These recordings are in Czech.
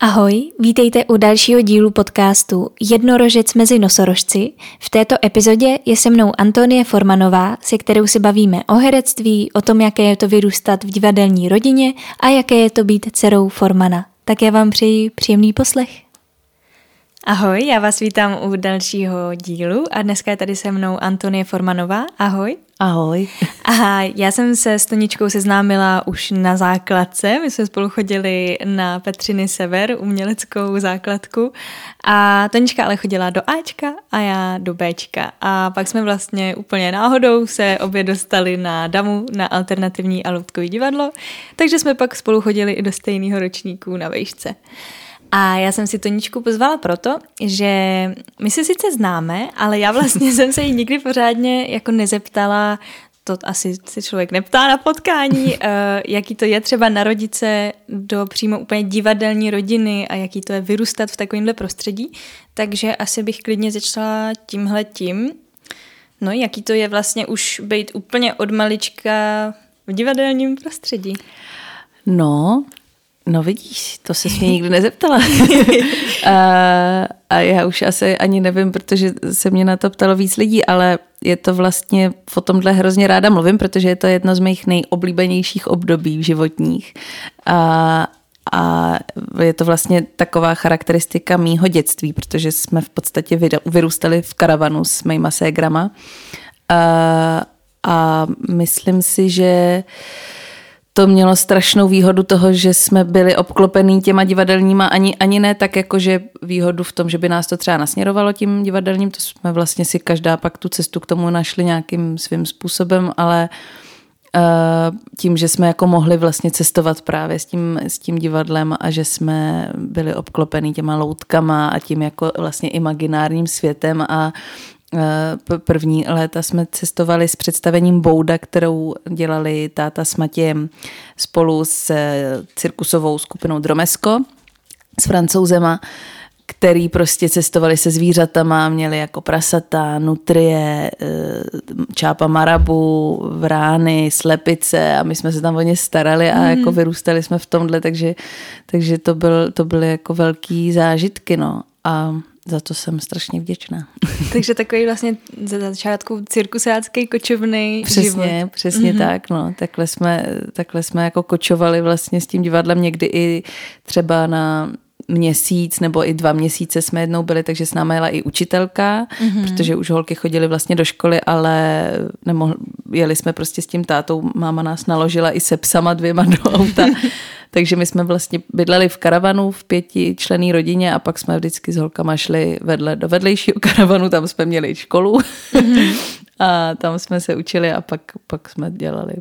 Ahoj, vítejte u dalšího dílu podcastu Jednorožec mezi nosorožci. V této epizodě je se mnou Antonie Formanová, se kterou si bavíme o herectví, o tom, jaké je to vyrůstat v divadelní rodině a jaké je to být dcerou Formana. Tak já vám přeji příjemný poslech. Ahoj, já vás vítám u dalšího dílu a dneska je tady se mnou Antonie Formanová. Ahoj. Ahoj. A já jsem se s Toničkou seznámila už na základce. My jsme spolu chodili na Petřiny Sever, uměleckou základku. A Tonička ale chodila do Ačka a já do Bčka. A pak jsme vlastně úplně náhodou se obě dostali na DAMu, na alternativní a loutkový divadlo. Takže jsme pak spolu chodili i do stejného ročníku na vejšce. A já jsem si Toničku pozvala proto, že my se sice známe, ale já vlastně jsem se jí nikdy pořádně jako nezeptala, to asi se člověk neptá na potkání, uh, jaký to je třeba narodit se do přímo úplně divadelní rodiny a jaký to je vyrůstat v takovémhle prostředí. Takže asi bych klidně začala tímhle tím. No, jaký to je vlastně už být úplně od malička v divadelním prostředí? No, No vidíš, to se mě nikdy nezeptala. a, a já už asi ani nevím, protože se mě na to ptalo víc lidí, ale je to vlastně, o tomhle hrozně ráda mluvím, protože je to jedno z mých nejoblíbenějších období životních. A, a je to vlastně taková charakteristika mýho dětství, protože jsme v podstatě vyrůstali v karavanu s mýma ségrama. A, a myslím si, že to mělo strašnou výhodu toho, že jsme byli obklopený těma divadelníma, ani, ani ne tak jako, že výhodu v tom, že by nás to třeba nasměrovalo tím divadelním, to jsme vlastně si každá pak tu cestu k tomu našli nějakým svým způsobem, ale uh, tím, že jsme jako mohli vlastně cestovat právě s tím, s tím divadlem a že jsme byli obklopený těma loutkama a tím jako vlastně imaginárním světem a Eh, první léta jsme cestovali s představením Bouda, kterou dělali táta s Matějem spolu s eh, cirkusovou skupinou Dromesko s francouzema, který prostě cestovali se zvířatama, měli jako prasata, nutrie, eh, čápa marabu, vrány, slepice a my jsme se tam o ně starali a mm. jako vyrůstali jsme v tomhle, takže, takže to, byl, to byly jako velký zážitky, no. A za to jsem strašně vděčná. Takže takový vlastně ze začátku cirkusácký kočovný Přesně, život. přesně mm-hmm. tak. No. Takhle, jsme, takhle jsme jako kočovali vlastně s tím divadlem někdy i třeba na měsíc nebo i dva měsíce jsme jednou byli, takže s námi jela i učitelka, mm-hmm. protože už holky chodily vlastně do školy, ale nemohli, jeli jsme prostě s tím tátou, máma nás naložila i se psama dvěma do auta, takže my jsme vlastně bydleli v karavanu v pěti člený rodině a pak jsme vždycky s holkama šli vedle do vedlejšího karavanu, tam jsme měli školu mm-hmm. a tam jsme se učili a pak, pak jsme dělali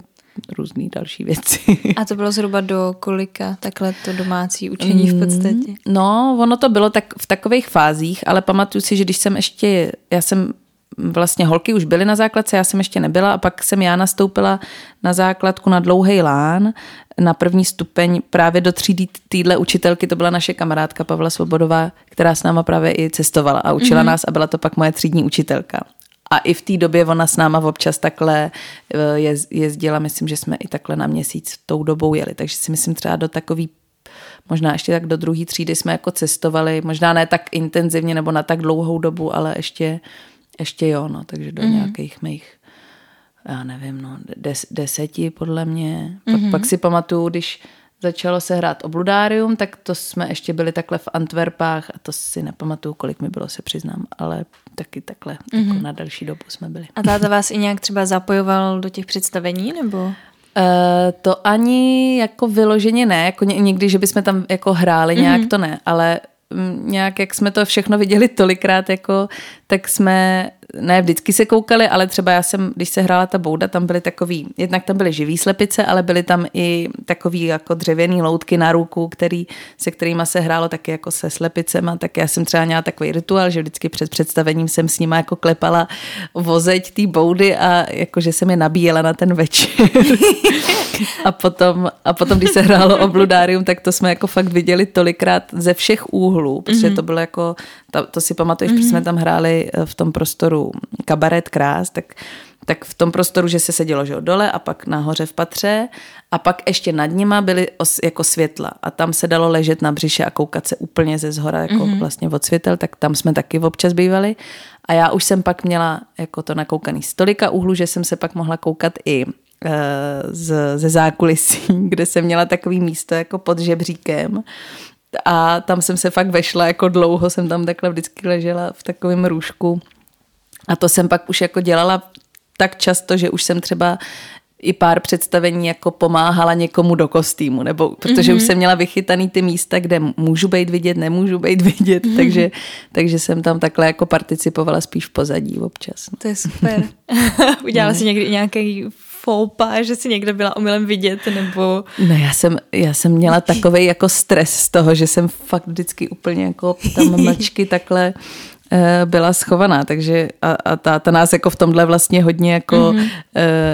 různé další věci. A to bylo zhruba do kolika takhle to domácí učení v mm, podstatě? No, ono to bylo tak v takových fázích, ale pamatuju si, že když jsem ještě, já jsem vlastně holky už byly na základce, já jsem ještě nebyla a pak jsem já nastoupila na základku na dlouhý lán na první stupeň právě do třídy týdle učitelky, to byla naše kamarádka Pavla Svobodová, která s náma právě i cestovala a učila mm-hmm. nás a byla to pak moje třídní učitelka. A i v té době ona s náma občas takhle eh, jezdila, myslím, že jsme i takhle na měsíc tou dobou jeli, takže si myslím třeba do takový možná ještě tak do druhé třídy jsme jako cestovali, možná ne tak intenzivně nebo na tak dlouhou dobu, ale ještě, ještě jo, no, takže do mm. nějakých mých já nevím, no, des, deseti podle mě. Pak, mm-hmm. pak si pamatuju, když začalo se hrát obludárium, tak to jsme ještě byli takhle v Antwerpách a to si nepamatuju, kolik mi bylo, se přiznám, ale taky takhle mm-hmm. jako na další dobu jsme byli. A táta vás i nějak třeba zapojoval do těch představení, nebo? Uh, to ani jako vyloženě ne, jako někdy, že bychom tam jako hráli, mm-hmm. nějak to ne, ale nějak, jak jsme to všechno viděli tolikrát, jako, tak jsme ne vždycky se koukali, ale třeba já jsem, když se hrála ta bouda, tam byly takový, jednak tam byly živý slepice, ale byly tam i takový jako dřevěný loutky na ruku, který, se kterými se hrálo taky jako se slepicema, tak já jsem třeba měla takový rituál, že vždycky před představením jsem s nima jako klepala vozeď té boudy a jakože jsem je nabíjela na ten večer. a, potom, a potom, když se hrálo o Bludárium, tak to jsme jako fakt viděli tolikrát ze všech úhlů, protože mm-hmm. to bylo jako, to, to si pamatuješ, mm-hmm. protože jsme tam hráli v tom prostoru kabaret krás, tak, tak v tom prostoru, že se sedělo že dole a pak nahoře v patře a pak ještě nad nima byly os, jako světla a tam se dalo ležet na břiše a koukat se úplně ze zhora, jako mm-hmm. vlastně od světel, tak tam jsme taky občas bývali. A já už jsem pak měla jako to nakoukaný stolika úhlu, že jsem se pak mohla koukat i eh, z, ze zákulisí, kde jsem měla takový místo jako pod žebříkem a tam jsem se fakt vešla, jako dlouho jsem tam takhle vždycky ležela v takovém růžku a to jsem pak už jako dělala tak často, že už jsem třeba i pár představení jako pomáhala někomu do kostýmu, nebo protože mm-hmm. už jsem měla vychytaný ty místa, kde můžu být vidět, nemůžu být vidět, mm-hmm. takže, takže jsem tam takhle jako participovala spíš v pozadí občas. To je super. Udělala no. si někdy nějaký foupa, že si někde byla omylem vidět, nebo... Ne, já jsem, já jsem měla takový jako stres z toho, že jsem fakt vždycky úplně jako tam mlčky takhle Eh, byla schovaná, takže a, a ta, ta nás jako v tomhle vlastně hodně jako, mm-hmm.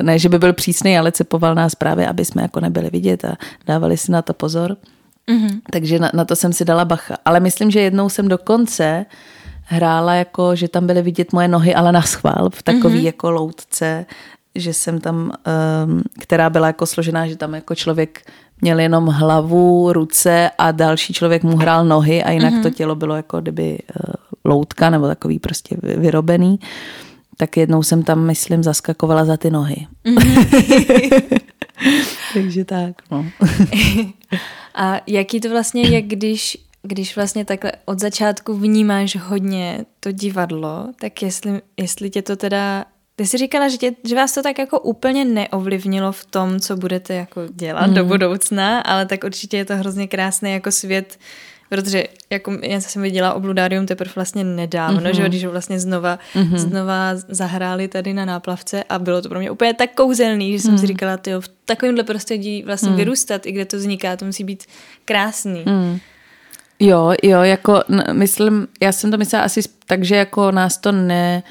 ne, že by byl přísný, ale cepoval nás právě, aby jsme jako nebyli vidět a dávali si na to pozor. Mm-hmm. Takže na, na to jsem si dala bacha. Ale myslím, že jednou jsem dokonce hrála jako, že tam byly vidět moje nohy, ale na schvál, v takový mm-hmm. jako loutce, že jsem tam, um, která byla jako složená, že tam jako člověk měl jenom hlavu, ruce a další člověk mu hrál nohy a jinak mm-hmm. to tělo bylo jako kdyby uh, loutka nebo takový prostě vyrobený. Tak jednou jsem tam, myslím, zaskakovala za ty nohy. Mm-hmm. Takže tak, no. a jaký to vlastně je, když, když vlastně takhle od začátku vnímáš hodně to divadlo, tak jestli, jestli tě to teda ty jsi říkala, že, tě, že vás to tak jako úplně neovlivnilo v tom, co budete jako dělat mm. do budoucna, ale tak určitě je to hrozně krásný jako svět, protože jako já jsem viděla Obludárium teprve vlastně nedávno, mm-hmm. že když ho vlastně znova, mm-hmm. znova zahráli tady na náplavce a bylo to pro mě úplně tak kouzelný, že jsem mm. si říkala, tyjo, v takovémhle prostředí vlastně mm. vyrůstat, i kde to vzniká, to musí být krásný. Mm. Jo, jo, jako myslím, já jsem to myslela asi tak, že jako nás to ne,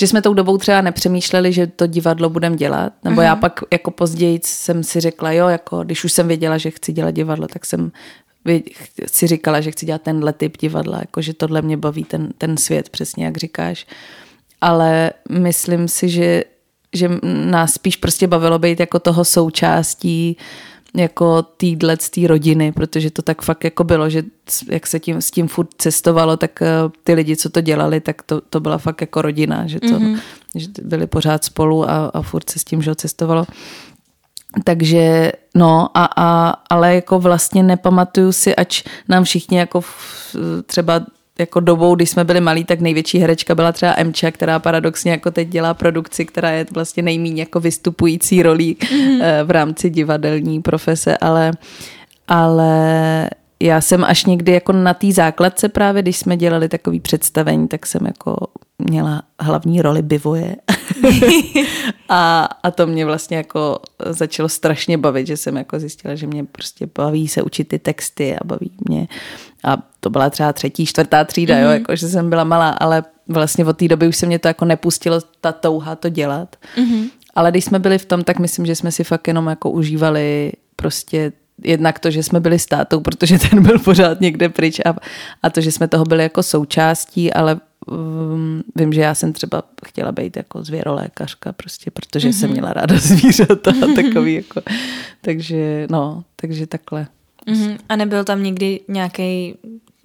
že jsme tou dobou třeba nepřemýšleli, že to divadlo budeme dělat, nebo mm-hmm. já mhm. pak jako později jsem si řekla, jo, jako když už jsem věděla, že chci dělat divadlo, tak jsem si říkala, že chci dělat tenhle typ divadla, jako že tohle mě baví, ten, ten svět, přesně jak říkáš. Ale myslím si, že, že nás spíš prostě bavilo být jako toho součástí jako týdle z té rodiny, protože to tak fakt jako bylo, že jak se tím, s tím furt cestovalo, tak eh, ty lidi, co to dělali, tak to, to byla fakt jako rodina, že to mm-hmm. že byli pořád spolu a, a furt se s tím, že cestovalo. Takže no, a, a, ale jako vlastně nepamatuju si, ač nám všichni jako v, třeba jako dobou, když jsme byli malí, tak největší herečka byla třeba Emča, která paradoxně jako teď dělá produkci, která je vlastně nejméně jako vystupující rolí mm-hmm. v rámci divadelní profese, ale, ale já jsem až někdy jako na té základce právě, když jsme dělali takový představení, tak jsem jako měla hlavní roli bivoje. a, a to mě vlastně jako začalo strašně bavit, že jsem jako zjistila, že mě prostě baví se učit ty texty a baví mě. A to byla třeba třetí, čtvrtá třída, mm-hmm. jo, mhm. jako že jsem byla malá, ale vlastně od té doby už se mě to jako nepustilo ta touha to dělat. Mm-hmm. Ale když jsme byli v tom, tak myslím, že jsme si fakt jenom jako užívali prostě jednak to, že jsme byli státou, protože ten byl pořád někde pryč a, a to, že jsme toho byli jako součástí, ale um, vím, že já jsem třeba chtěla být jako zvěrolékařka prostě, protože mm-hmm. jsem mhm. měla ráda zvířata a takový jako, takže no, takže takhle. Mm-hmm. A nebyl tam nikdy nějaký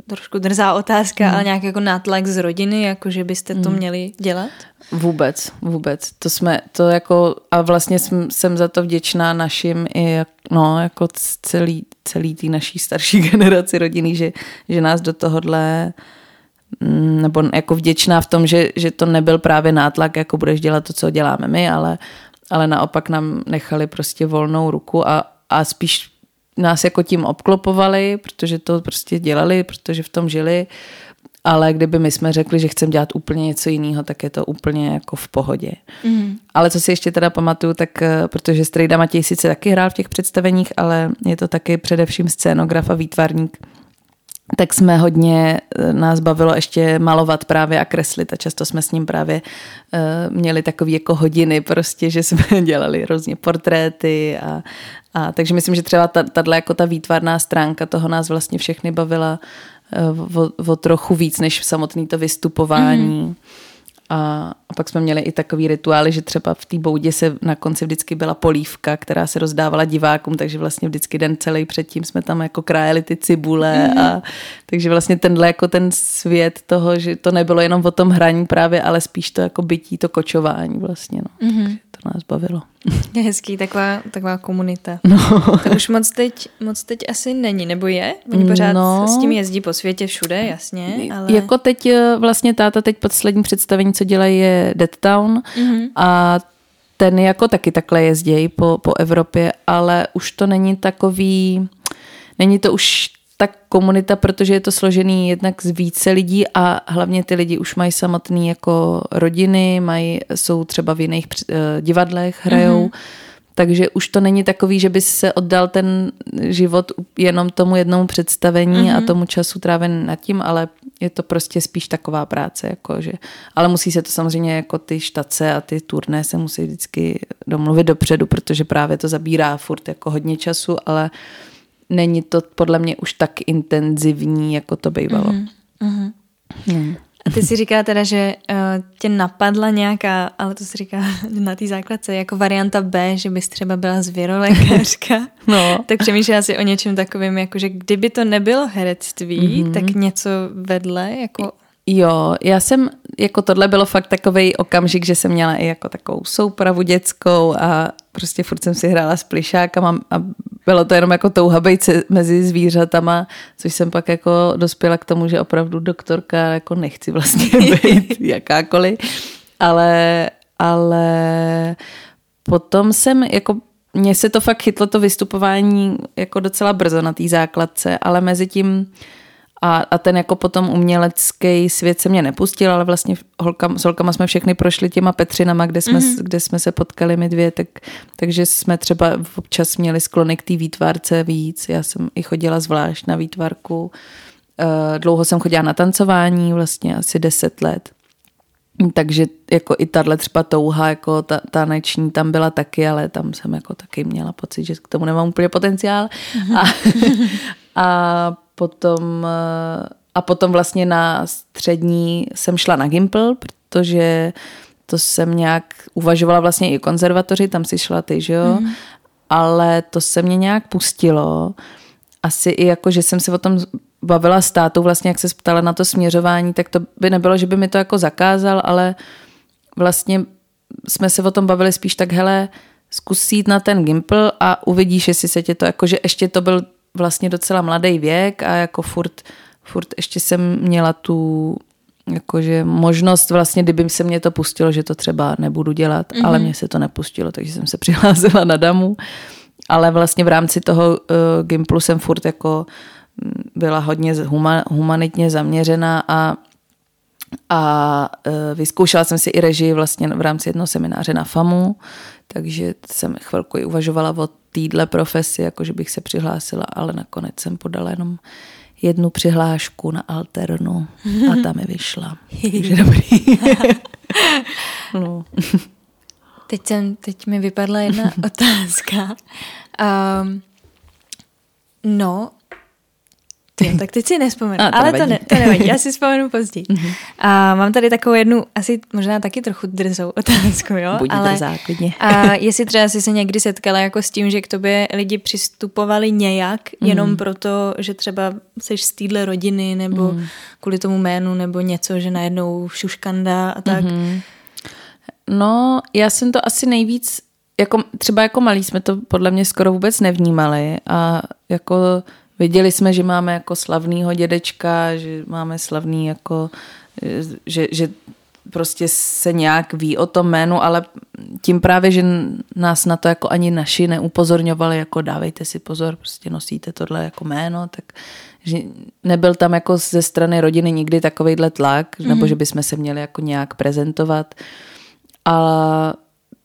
trošku drzá otázka, mm. ale nějaký jako nátlak z rodiny, jako že byste to mm. měli dělat? Vůbec, vůbec. To jsme, to jako, a vlastně jsem, jsem za to vděčná našim i no, jako celý, celý tý naší starší generaci rodiny, že, že nás do tohohle mm, nebo jako vděčná v tom, že, že to nebyl právě nátlak, jako budeš dělat to, co děláme my, ale, ale naopak nám nechali prostě volnou ruku a, a spíš nás jako tím obklopovali, protože to prostě dělali, protože v tom žili, ale kdyby my jsme řekli, že chceme dělat úplně něco jiného, tak je to úplně jako v pohodě. Mm. Ale co si ještě teda pamatuju, tak eh, protože Strejda Matěj sice taky hrál v těch představeních, ale je to taky především scénograf a výtvarník, tak jsme hodně, eh, nás bavilo ještě malovat právě a kreslit a často jsme s ním právě uh, měli takové jako hodiny prostě, že jsme dělali různě portréty a, a takže myslím, že třeba tato jako ta výtvarná stránka toho nás vlastně všechny bavila uh, o, o trochu víc než samotný to vystupování. Mm. A, a pak jsme měli i takový rituály, že třeba v té boudě se na konci vždycky byla polívka, která se rozdávala divákům, takže vlastně vždycky den celý předtím jsme tam jako krájeli ty cibule mm. a takže vlastně tenhle jako ten svět toho, že to nebylo jenom o tom hraní právě, ale spíš to jako bytí, to kočování vlastně. No. Mm nás bavilo. Je hezký, taková, taková komunita. No. To už moc teď, moc teď asi není, nebo je? Oni pořád no. s tím jezdí po světě všude, jasně. Ale... Jako teď eh, vlastně táta teď poslední představení, co dělají, je Dead Town mm-hmm. a ten jako taky takhle jezdí po, po Evropě, ale už to není takový, není to už ta komunita, protože je to složený jednak z více lidí a hlavně ty lidi už mají samotný jako rodiny, mají, jsou třeba v jiných uh, divadlech, hrajou, mm-hmm. takže už to není takový, že by se oddal ten život jenom tomu jednomu představení mm-hmm. a mhm. tomu času tráven nad tím, ale je to prostě spíš taková práce, jako že, ale musí se to samozřejmě jako ty štace a ty turné se musí vždycky domluvit dopředu, protože právě to zabírá furt jako hodně času, ale není to podle mě už tak intenzivní, jako to bývalo. Mm-hmm. Hmm. A ty si říká teda, že uh, tě napadla nějaká, ale to si říká na té základce, jako varianta B, že bys třeba byla zvěrolékařka. no. tak přemýšlela si o něčem takovým, jako že kdyby to nebylo herectví, mm-hmm. tak něco vedle, jako... Jo, já jsem, jako tohle bylo fakt takový okamžik, že jsem měla i jako takovou soupravu dětskou a prostě furt jsem si hrála s plišákama a bylo to jenom jako touha být mezi zvířatama, což jsem pak jako dospěla k tomu, že opravdu doktorka jako nechci vlastně být jakákoliv, ale, ale potom jsem jako mně se to fakt chytlo to vystupování jako docela brzo na té základce, ale mezi tím a, a ten jako potom umělecký svět se mě nepustil, ale vlastně holkam, s holkama jsme všechny prošli těma Petřinama, kde jsme, mm-hmm. kde jsme se potkali my dvě, tak, takže jsme třeba občas měli sklony k té výtvarce víc. Já jsem i chodila zvlášť na výtvarku. Eh, dlouho jsem chodila na tancování, vlastně asi deset let. Takže jako i tahle třeba touha, jako ta, taneční tam byla taky, ale tam jsem jako taky měla pocit, že k tomu nemám úplně potenciál. Mm-hmm. A, a potom, eh, a potom vlastně na střední jsem šla na Gimple, protože to jsem nějak uvažovala vlastně i konzervatoři, tam si šla ty, že jo? Mm. Ale to se mě nějak pustilo. Asi i jako, že jsem se o tom bavila s tátou, vlastně jak se ptala na to směřování, tak to by nebylo, že by mi to jako zakázal, ale vlastně jsme se o tom bavili spíš tak, hele, zkus jít na ten Gimple a uvidíš, jestli se tě to, jako, že ještě to byl vlastně docela mladý věk a jako furt, furt ještě jsem měla tu jakože možnost vlastně, kdyby se mě to pustilo, že to třeba nebudu dělat, mm-hmm. ale mě se to nepustilo, takže jsem se přihlásila na damu. Ale vlastně v rámci toho uh, Gimplu jsem furt jako mm, byla hodně huma, humanitně zaměřená a a uh, vyzkoušela jsem si i režii vlastně v rámci jednoho semináře na FAMu, takže jsem chvilku i uvažovala o téhle profesi, jako že bych se přihlásila, ale nakonec jsem podala jenom jednu přihlášku na Alternu a ta mi vyšla. Takže dobrý. no. Teď, jsem, teď mi vypadla jedna otázka. Um, no, ty, tak teď si nespomenu. A, ale to, ne, to nevadí, já si vzpomenu později. Mhm. A mám tady takovou jednu, asi možná taky trochu drzou otázku, jo? Buď ale, drzá, klidně. A jestli třeba jsi se někdy setkala jako s tím, že k tobě lidi přistupovali nějak, mm. jenom proto, že třeba jsi z téhle rodiny, nebo mm. kvůli tomu jménu, nebo něco, že najednou šuškanda a tak. Mm. No, já jsem to asi nejvíc, jako, třeba jako malí jsme to podle mě skoro vůbec nevnímali a jako Viděli jsme, že máme jako slavnýho dědečka, že máme slavný jako, že, že prostě se nějak ví o tom jménu, ale tím právě, že nás na to jako ani naši neupozorňovali, jako dávejte si pozor, prostě nosíte tohle jako jméno, tak že nebyl tam jako ze strany rodiny nikdy takovýhle tlak, mm-hmm. nebo mhm. že bychom se měli jako nějak prezentovat. A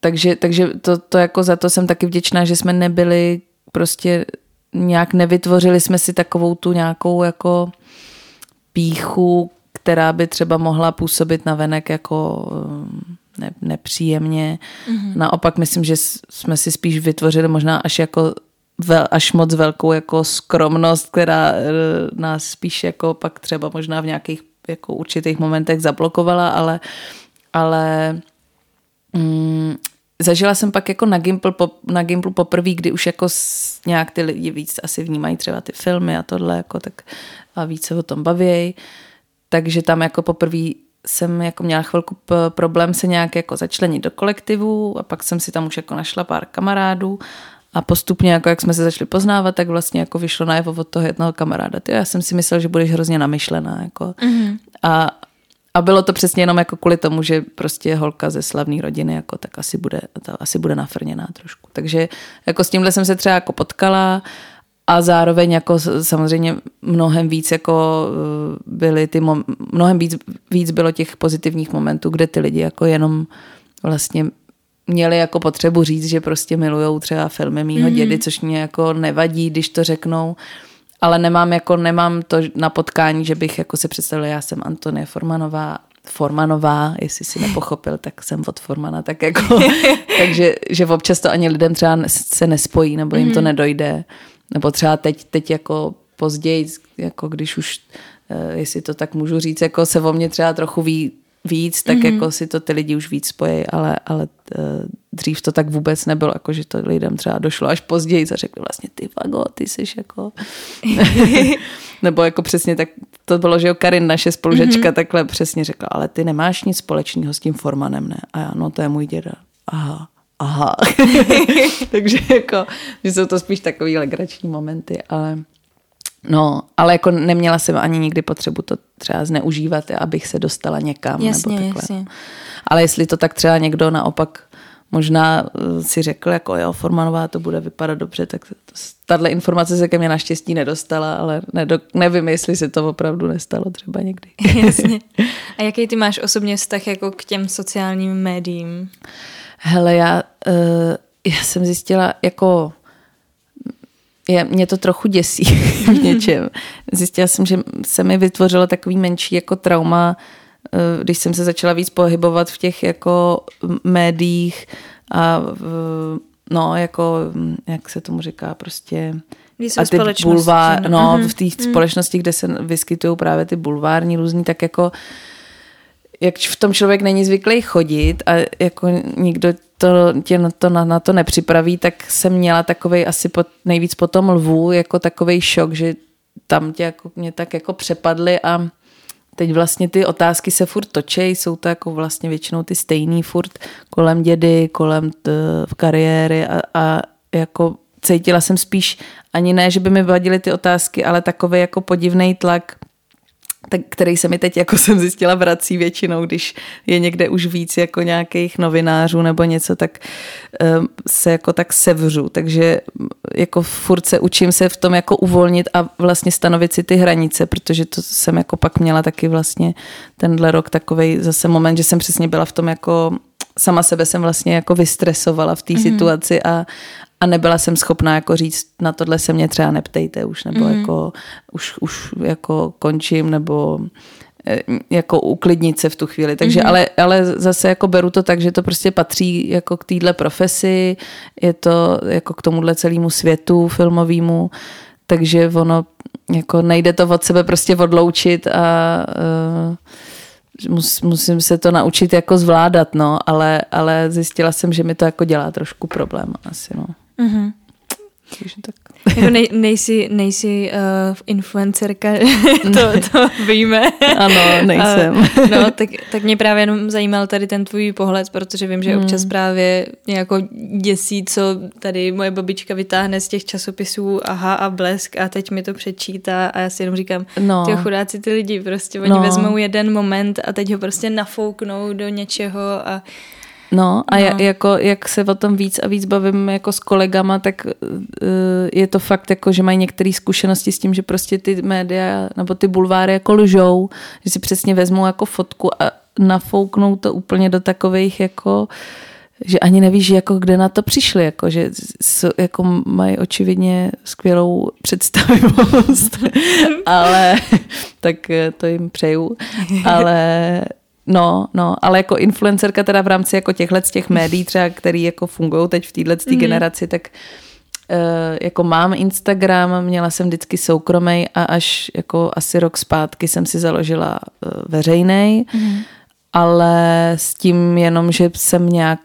takže, takže to, to jako za to jsem taky vděčná, že jsme nebyli prostě nějak nevytvořili jsme si takovou tu nějakou jako píchu, která by třeba mohla působit na venek jako eh, ne, nepříjemně. Mm-hmm. Naopak myslím, že jsme si spíš vytvořili možná až jako vel, až moc velkou jako skromnost, která eh, nás spíš jako pak třeba možná v nějakých jako určitých momentech zablokovala, ale ale mm, zažila jsem pak jako na Gimplu, po, na Gimplu poprvé, kdy už jako s, nějak ty lidi víc asi vnímají třeba ty filmy a tohle, jako tak a víc se o tom bavějí. Takže tam jako poprvé jsem jako měla chvilku problém se nějak jako začlenit do kolektivu a pak jsem si tam už jako našla pár kamarádů a postupně, jako jak jsme se začali poznávat, tak vlastně jako vyšlo najevo od toho jednoho kamaráda. Ty, já jsem si myslel, že budeš hrozně namyšlená. Jako. Mm-hmm. A, a bylo to přesně jenom jako kvůli tomu, že prostě holka ze slavné rodiny, jako tak asi bude, to asi bude nafrněná trošku. Takže jako s tímhle jsem se třeba jako potkala a zároveň jako samozřejmě mnohem víc jako eh, byly ty, mnohem víc, víc bylo těch pozitivních momentů, kde ty lidi jako jenom vlastně měli jako potřebu říct, že prostě milujou třeba filmy mýho mm-hmm. dědy, což mě jako nevadí, když to řeknou, ale nemám jako, nemám to na potkání, že bych jako se představila, já jsem Antonie Formanová, Formanová, jestli si nepochopil, tak jsem od Formana, tak jako, takže že občas to ani lidem třeba se nespojí, nebo jim to mhm. nedojde, nebo třeba teď, teď jako později, jako když už, eh, jestli to tak můžu říct, jako se o mě třeba trochu ví víc, tak mm-hmm. jako si to ty lidi už víc spojí, ale, ale uh, dřív to tak vůbec nebylo, jako že to lidem třeba došlo až později a řekli vlastně ty vago, ty jsi jako nebo jako přesně tak to bylo, že jo, Karin, naše spolužečka, mm-hmm. takhle přesně řekla, ale ty nemáš nic společného s tím Formanem, ne? A já, no to je můj děda. Aha, aha. Takže jako, že jsou to spíš takový legrační momenty, ale No, ale jako neměla jsem ani nikdy potřebu to třeba zneužívat, abych se dostala někam. Jasně, nebo takhle. jasně. Ale jestli to tak třeba někdo naopak možná eh, si řekl, jako jo, Formanová to bude vypadat dobře, tak tahle informace se ke mně naštěstí nedostala, ale nedo, nevím, jestli se to opravdu nestalo třeba někdy. Jasně. A jaký ty máš osobně vztah jako k těm sociálním médiím? Hele, já, uh, já jsem zjistila, jako je, mě to trochu děsí v něčem. Zjistila jsem, že se mi vytvořilo takový menší jako trauma, eh, když jsem se začala víc pohybovat v těch jako médiích a no, jako, jak se tomu říká, prostě a ty bulvár, no, mm-hmm. v té mm. společnosti, kde se vyskytují právě ty bulvární různí, tak jako jak v tom člověk není zvyklý chodit a jako nikdo to, tě na to, na, na to nepřipraví, tak jsem měla takový asi po, nejvíc po tom lvu jako takový šok, že tam tě jako, mě tak jako přepadly a teď vlastně ty otázky se furt točej, jsou to jako vlastně většinou ty stejný furt kolem dědy, kolem t, v kariéry a, a jako cítila jsem spíš ani ne, že by mi vadily ty otázky, ale takový jako podivný tlak tak, který se mi teď, jako jsem zjistila, vrací většinou, když je někde už víc jako nějakých novinářů nebo něco, tak um, se jako tak sevřu. Takže jako furt se učím se v tom jako uvolnit a vlastně stanovit si ty hranice, protože to jsem jako pak měla taky vlastně tenhle rok takový zase moment, že jsem přesně byla v tom jako sama sebe jsem vlastně jako vystresovala v té mm-hmm. situaci a, a nebyla jsem schopná jako říct, na tohle se mě třeba neptejte už, nebo mm. jako už, už jako končím, nebo eh, jako uklidnit se v tu chvíli. Takže mm-hmm. ale, ale zase jako beru to tak, že to prostě patří jako k téhle profesi, je to jako k tomuhle celému světu filmovému, takže ono jako nejde to od sebe prostě odloučit a uh, mus, musím se to naučit jako zvládat, no, ale, ale zjistila jsem, že mi to jako dělá trošku problém asi, no. Mm-hmm. Takže tak. Jako nej, nejsi, nejsi uh, influencerka, to, to víme. Ano, nejsem. Uh, no, tak, tak mě právě jenom zajímal tady ten tvůj pohled, protože vím, že hmm. občas právě jako děsí, co tady moje babička vytáhne z těch časopisů, aha a blesk a teď mi to přečítá a já si jenom říkám, no. ty chudáci ty lidi, prostě oni no. vezmou jeden moment a teď ho prostě nafouknou do něčeho a No a no. jako, jak se o tom víc a víc bavím jako s kolegama, tak uh, je to fakt jako, že mají některé zkušenosti s tím, že prostě ty média nebo ty bulváry jako lžou, že si přesně vezmou jako fotku a nafouknou to úplně do takových jako že ani nevíš, jako kde na to přišli, jako, že jako mají očividně skvělou představivost, ale tak eh, to jim přeju, ale No, no, ale jako influencerka teda v rámci jako těchhle z těch médií třeba, který jako fungují teď v téhle mm. generaci, tak uh, jako mám Instagram, měla jsem vždycky soukromý a až jako asi rok zpátky jsem si založila uh, veřejný. Mm. ale s tím jenom, že jsem nějak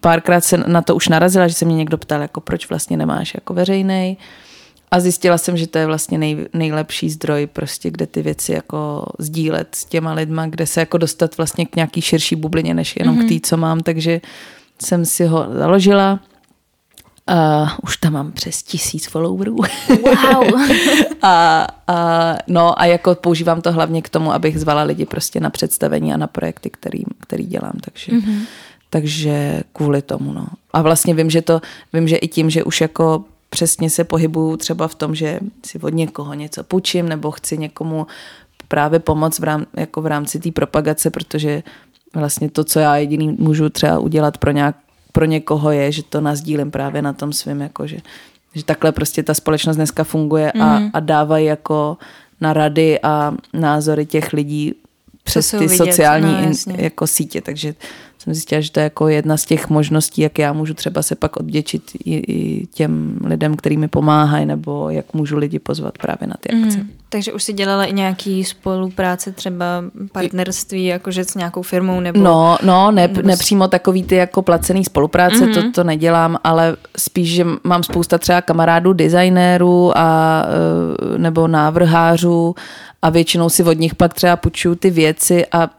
párkrát se na to už narazila, že se mě někdo ptal, jako proč vlastně nemáš jako veřejný. A zjistila jsem, že to je vlastně nej, nejlepší zdroj, prostě, kde ty věci jako sdílet s těma lidma, kde se jako dostat vlastně k nějaký širší bublině, než jenom mm-hmm. k mhm. té, co mám. Takže jsem si ho založila. Uh, už tam mám přes tisíc followerů. Wow. a, a, no a jako používám to hlavně k tomu, abych zvala lidi prostě na představení a na projekty, který, který dělám. Takže, mm-hmm. takže kvůli tomu, no. A vlastně vím, že to, vím, že i tím, že už jako přesně se pohybuju třeba v tom, že si od někoho něco půjčím nebo chci někomu právě pomoct v, rám, jako v rámci té propagace, protože vlastně to, co já jediný můžu třeba udělat pro, nějak, pro někoho je, že to nazdílím právě na tom svým, jako že, že takhle prostě ta společnost dneska funguje mm. a, mhm. a dávají jako na rady a názory těch lidí přes ty vidět, sociální no, in, jako sítě, takže jsem zjistila, že to je jako jedna z těch možností, jak já můžu třeba se pak odděčit i, i těm lidem, kterými pomáhají, nebo jak můžu lidi pozvat právě na ty akce. Mm. Takže už si dělala i nějaký spolupráce, třeba partnerství, jakože s nějakou firmou nebo... No, no ne, nebo... nepřímo takový ty jako placený spolupráce, mm-hmm. to, to nedělám, ale spíš, že mám spousta třeba kamarádů, designérů a e, nebo návrhářů a většinou si od nich pak třeba půjčuju ty věci a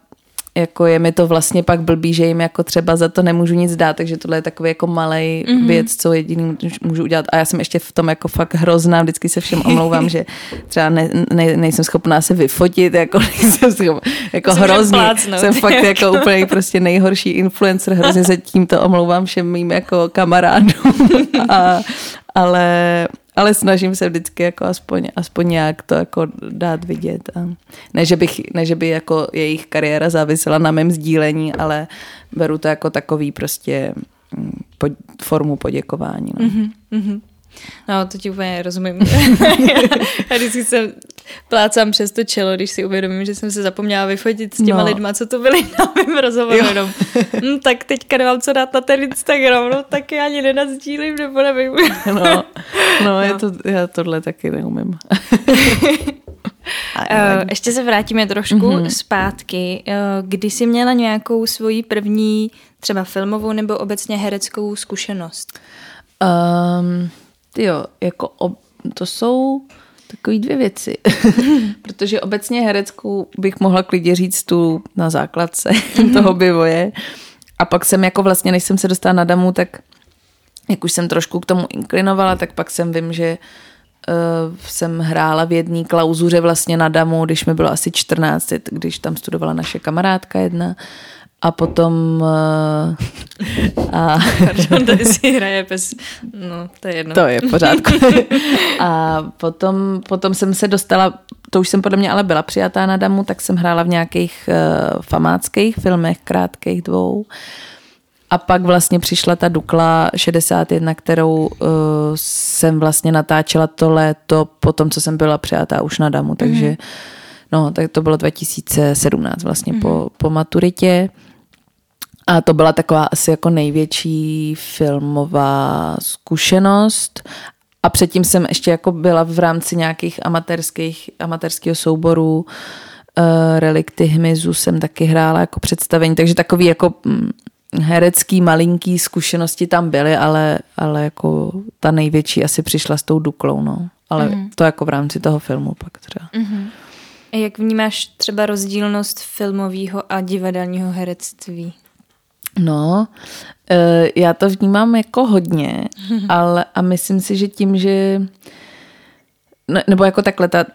jako je mi to vlastně pak blbý, že jim jako třeba za to nemůžu nic dát, takže tohle je takový jako malý mm-hmm. věc, co jediný můžu udělat. A já jsem ještě v tom jako fakt hrozná, vždycky se všem omlouvám, že třeba ne, ne, nejsem schopná se vyfotit, jako nejsem schopná, jako hrozně. Jsem fakt jako úplně prostě nejhorší influencer, hrozně se tímto omlouvám všem mým jako kamarádům. A, ale, ale snažím se vždycky jako aspoň, aspoň nějak to jako dát vidět. A ne, že, bych, ne, že by jako jejich kariéra závisela na mém sdílení, ale beru to jako takový prostě mm, formu poděkování. No. Mm-hmm. No, to ti úplně rozumím. Já vždycky jsem plácám přes to čelo, když si uvědomím, že jsem se zapomněla vyfotit s těma no. lidma, co to byli na mém rozhovoru. Jenom, hm, tak teďka nemám co dát na ten Instagram, no tak já ani nenazdílím, nebo nevím. no, no, no, Je to, já tohle taky neumím. Uh, ještě se vrátíme trošku mm-hmm. zpátky. Uh, kdy jsi měla nějakou svoji první třeba filmovou nebo obecně hereckou zkušenost? Um, jo, jako ob, to jsou takové dvě věci. Protože obecně hereckou bych mohla klidně říct tu na základce toho bivoje. A pak jsem jako vlastně, než jsem se dostala na damu, tak jak už jsem trošku k tomu inklinovala, tak pak jsem vím, že uh, jsem hrála v jedné klauzuře vlastně na damu, když mi bylo asi 14, když tam studovala naše kamarádka jedna a potom... Uh, a, Pardon, tady si hraje bez... No, to je jedno. To je v pořádku. a potom, potom jsem se dostala, to už jsem podle mě ale byla přijatá na Damu, tak jsem hrála v nějakých uh, famáckých filmech, krátkých dvou. A pak vlastně přišla ta Dukla 61, kterou uh, jsem vlastně natáčela to léto po tom, co jsem byla přijatá už na Damu, takže mm-hmm. no, tak to bylo 2017 vlastně mm-hmm. po, mhm. po maturitě. A to byla taková asi jako největší filmová zkušenost. A předtím jsem ještě jako byla v rámci nějakých amatérských, amatérského souboru uh, Relikty hmyzu jsem taky hrála jako představení, takže takový jako mm, herecký malinký zkušenosti tam byly, ale, ale jako ta největší asi přišla s tou Duklou, no. Ale mm. to jako v rámci toho filmu pak třeba. Mm-hmm. Jak vnímáš třeba rozdílnost filmového a divadelního herectví? No, eh, já to vnímám jako hodně, ale a myslím si, že tím, že nebo jako takhle, ta,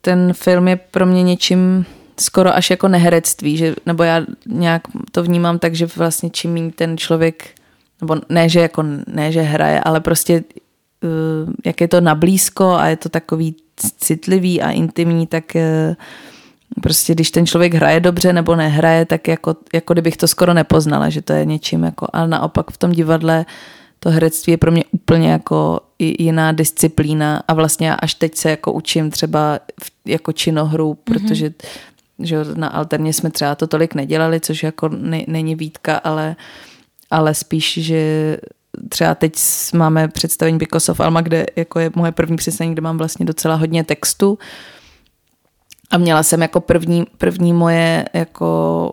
ten film je pro mě něčím skoro až jako neherectví, že, nebo já nějak to vnímám tak, že vlastně čím ten člověk, nebo ne, že jako ne, že hraje, ale prostě uh, jak je to nablízko a je to takový citlivý a intimní, tak uh, prostě když ten člověk hraje dobře nebo nehraje, tak jako, jako kdybych to skoro nepoznala, že to je něčím jako, ale naopak v tom divadle to herectví je pro mě úplně jako jiná disciplína a vlastně já až teď se jako učím třeba jako činohru, mm-hmm. protože že na alterně jsme třeba to tolik nedělali, což jako ne, není výtka, ale, ale spíš, že třeba teď máme představení Because of Alma, kde jako je moje první představení, kde mám vlastně docela hodně textu a měla jsem jako první, první moje jako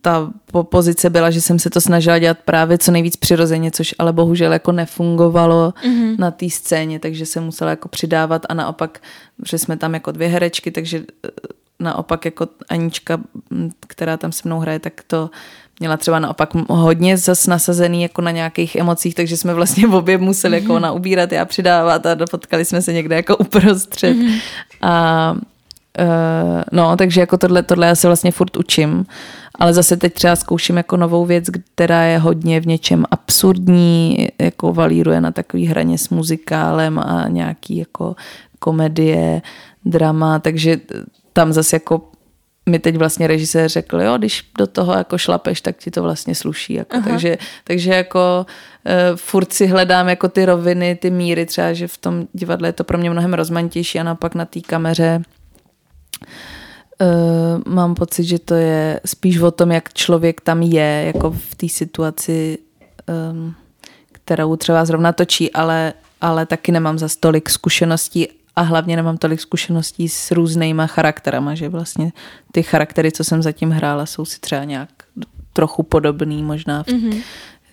ta pozice byla, že jsem se to snažila dělat právě co nejvíc přirozeně, což ale bohužel jako nefungovalo mm-hmm. na té scéně, takže jsem musela jako přidávat a naopak, že jsme tam jako dvě herečky, takže eh, naopak jako Anička, která tam se mnou hraje, tak to měla třeba naopak hodně zas nasazený jako na nějakých emocích, takže jsme vlastně v obě museli mm-hmm. jako mhm. naubírat, já přidávat a potkali jsme se někde jako uprostřed. Mm-hmm. A Uh, no, takže jako tohle, tohle já se vlastně furt učím, ale zase teď třeba zkouším jako novou věc, která je hodně v něčem absurdní, jako valíruje na takový hraně s muzikálem a nějaký jako komedie, drama, takže tam zase jako mi teď vlastně režisér řekl, jo, když do toho jako šlapeš, tak ti to vlastně sluší. Jako. Takže, takže jako uh, furt si hledám jako ty roviny, ty míry třeba, že v tom divadle je to pro mě mnohem rozmanitější a naopak na té kameře Uh, mám pocit, že to je spíš o tom, jak člověk tam je, jako v té situaci, um, kterou třeba zrovna točí, ale, ale taky nemám za tolik zkušeností a hlavně nemám tolik zkušeností s různýma charakterama, že vlastně ty charaktery, co jsem zatím hrála, jsou si třeba nějak trochu podobný možná. Mm-hmm.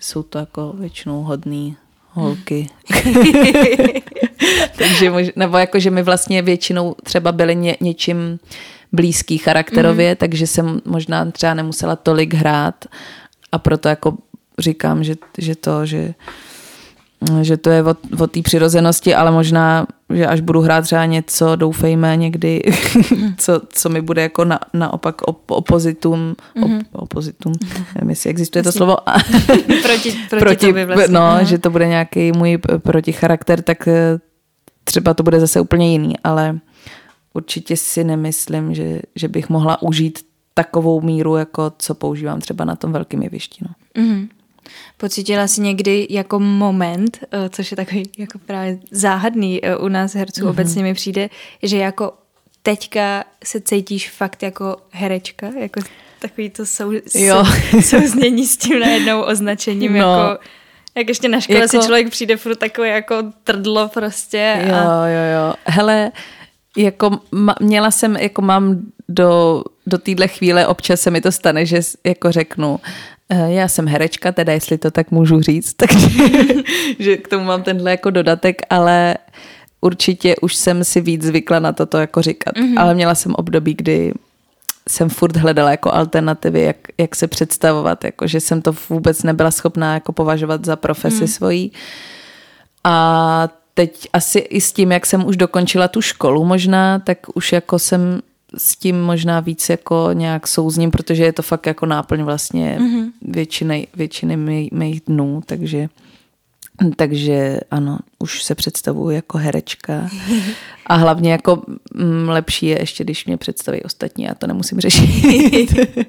Jsou to jako většinou hodný holky. Takže mož, nebo jako, že mi vlastně většinou třeba byly ně, něčím blízký charakterově, mm-hmm. takže jsem možná třeba nemusela tolik hrát a proto jako říkám, že, že to, že že to je o, o té přirozenosti, ale možná, že až budu hrát třeba něco, doufejme někdy, co, co mi bude jako na, naopak op, opozitum, op, mm-hmm. opozitum, nevím, jestli existuje to slovo. proti, proti, proti vlastně. No, Aha. že to bude nějaký můj proticharakter, tak eh, třeba to bude zase úplně jiný, ale určitě si nemyslím, že, že bych mohla užít takovou míru, jako co používám třeba na tom velkém jevišti. No. Mm-hmm. Pocítila jsi někdy jako moment, eh, což je takový jako právě záhadný eh, u nás herců mm-hmm. obecně mi přijde, že jako teďka se cítíš fakt jako herečka, jako takový to sou, jo. sou, souznění s tím najednou označením, no. jako jak ještě na škole jako... si člověk přijde furt takové jako trdlo prostě. A... Jo, jo, jo. Hele, jako ma, měla jsem, jako mám do, do téhle chvíle občas se mi to stane, že jako řeknu, já jsem herečka, teda jestli to tak můžu říct, takže že k tomu mám tenhle jako dodatek, ale určitě už jsem si víc zvykla na toto jako říkat. Mm-hmm. Ale měla jsem období, kdy jsem furt hledala jako alternativy, jak, jak se představovat, jako že jsem to vůbec nebyla schopná jako považovat za profesi mm. svojí. A teď asi i s tím, jak jsem už dokončila tu školu možná, tak už jako jsem s tím možná víc jako nějak souzním, protože je to fakt jako náplň vlastně mm-hmm. většiny, většiny mých, mých dnů, takže takže ano, už se představuji jako herečka. A hlavně jako mm, lepší je ještě, když mě představí ostatní, já to nemusím řešit.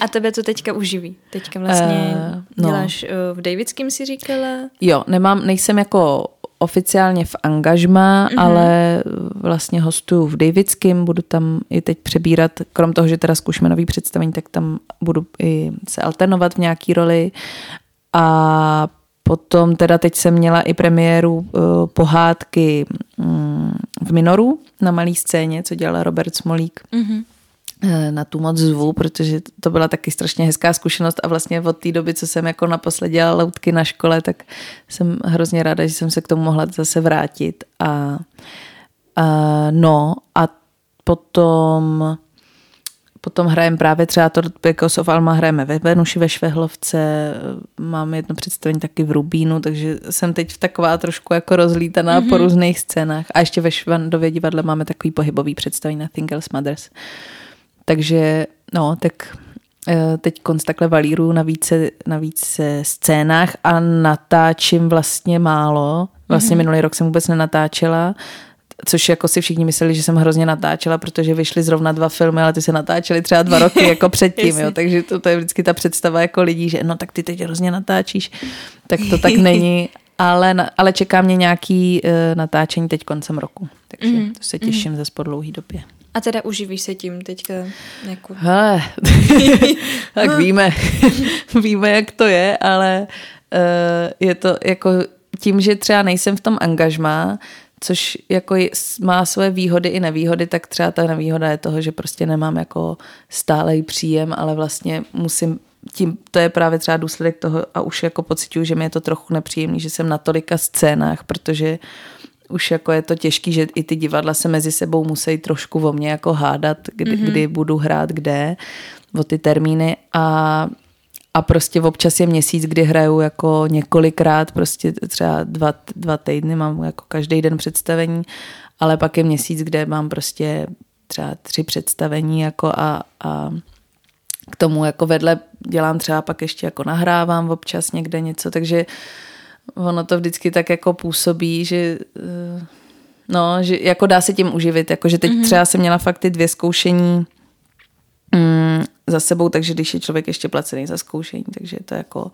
A tebe to teďka uživí? Teďka vlastně uh, no. děláš uh, v Davidském si říkala? Jo, nemám, nejsem jako oficiálně v angažma, mm-hmm. ale vlastně hostuju v Davidském, budu tam i teď přebírat, krom toho, že teda zkusíme nový představení, tak tam budu i se alternovat v nějaký roli a potom teda teď jsem měla i premiéru uh, pohádky um, v Minoru na malé scéně, co dělal Robert Smolík. Mm-hmm. Eh, na tu moc zvu, protože to byla taky strašně hezká zkušenost a vlastně od té doby, co jsem jako naposled dělala loutky na škole, tak jsem hrozně ráda, že jsem se k tomu mohla zase vrátit a, a no a potom potom hrajeme právě třeba to Because of Alma hrajeme ve Venuši ve Švehlovce, máme jedno představení taky v Rubínu, takže jsem teď v taková trošku jako rozlítaná mm-hmm. po různých scénách. A ještě ve Švandově divadle máme takový pohybový představení na Think Else Mothers. Takže no, tak eh, teď konc takhle valíru na více, na více scénách a natáčím vlastně málo. Vlastně mm-hmm. minulý rok jsem vůbec nenatáčela, což jako si všichni mysleli, že jsem hrozně natáčela, protože vyšly zrovna dva filmy, ale ty se natáčely třeba dva roky jako předtím, jo, takže to, to je vždycky ta představa jako lidí, že no tak ty teď hrozně natáčíš, tak to tak není, ale, ale čeká mě nějaký uh, natáčení teď koncem roku, takže mm. to se těším mm. zase po dlouhý době. A teda uživíš se tím teďka? Jako... Hele, tak víme, víme, jak to je, ale uh, je to jako tím, že třeba nejsem v tom angažmá, což jako má své výhody i nevýhody, tak třeba ta nevýhoda je toho, že prostě nemám jako stálej příjem, ale vlastně musím tím, to je právě třeba důsledek toho a už jako pocituju, že mi je to trochu nepříjemný, že jsem na tolika scénách, protože už jako je to těžký, že i ty divadla se mezi sebou musí trošku o mě jako hádat, kdy, mm-hmm. kdy budu hrát kde, o ty termíny a a prostě občas je měsíc, kdy hraju jako několikrát, prostě třeba dva, dva týdny mám jako každý den představení, ale pak je měsíc, kde mám prostě třeba tři představení jako a, a k tomu jako vedle dělám třeba pak ještě jako nahrávám občas někde něco, takže ono to vždycky tak jako působí, že eh, no, že jako dá se tím uživit, jako že teď mm-hmm. třeba jsem měla fakt ty dvě zkoušení mm, za sebou, takže když je člověk ještě placený za zkoušení, takže to jako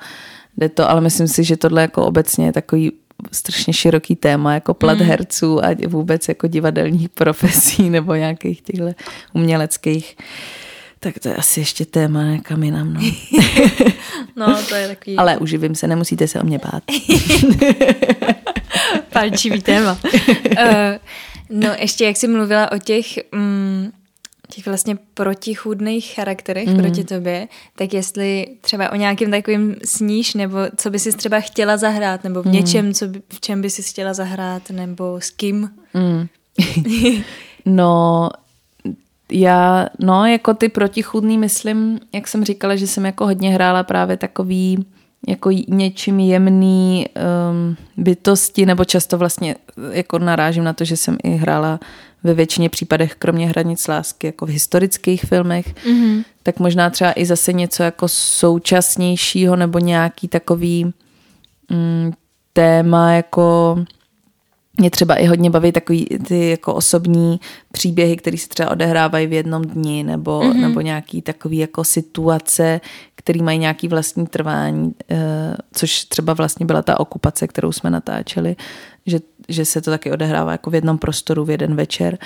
jde to, ale myslím si, že tohle jako obecně je takový strašně široký téma, jako plat mm. herců a vůbec jako divadelních profesí nebo nějakých těchto uměleckých. Tak to je asi ještě téma někam jinam, no. no, to je takový... Ale uživím se, nemusíte se o mě bát. Palčivý téma. Uh, no, ještě jak jsi mluvila o těch... Um, těch vlastně protichůdných charakterech mm. proti tobě, tak jestli třeba o nějakým takovým sníš, nebo co by si třeba chtěla zahrát, nebo v mm. něčem, co by, v čem by si chtěla zahrát, nebo s kým? Mm. no, já, no, jako ty protichůdný myslím, jak jsem říkala, že jsem jako hodně hrála právě takový jako něčím jemný um, bytosti, nebo často vlastně jako narážím na to, že jsem i hrála ve většině případech, kromě Hranic lásky, jako v historických filmech, mm-hmm. tak možná třeba i zase něco jako současnějšího nebo nějaký takový mm, téma jako mě třeba i hodně baví takový ty jako osobní příběhy, které se třeba odehrávají v jednom dni, nebo, mm-hmm. nebo nějaký takový jako situace, které mají nějaký vlastní trvání, eh, což třeba vlastně byla ta okupace, kterou jsme natáčeli, že, že se to taky odehrává jako v jednom prostoru v jeden večer.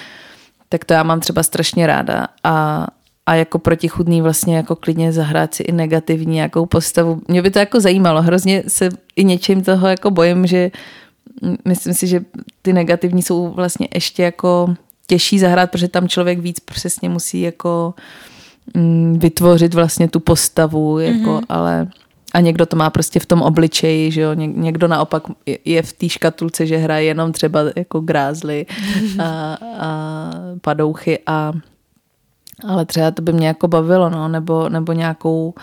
Tak to já mám třeba strašně ráda a, a jako protichudný vlastně jako klidně zahrát si i negativní nějakou postavu. Mě by to jako zajímalo, hrozně se i něčím toho jako bojím, že myslím si, že ty negativní jsou vlastně ještě jako těžší zahrát, protože tam člověk víc přesně musí jako mm, vytvořit vlastně tu postavu, jako, mm-hmm. ale a někdo to má prostě v tom obličeji, že jo, někdo naopak je v té škatulce, že hraje jenom třeba jako grázly a, a padouchy a ale třeba to by mě jako bavilo, no, nebo, nebo nějakou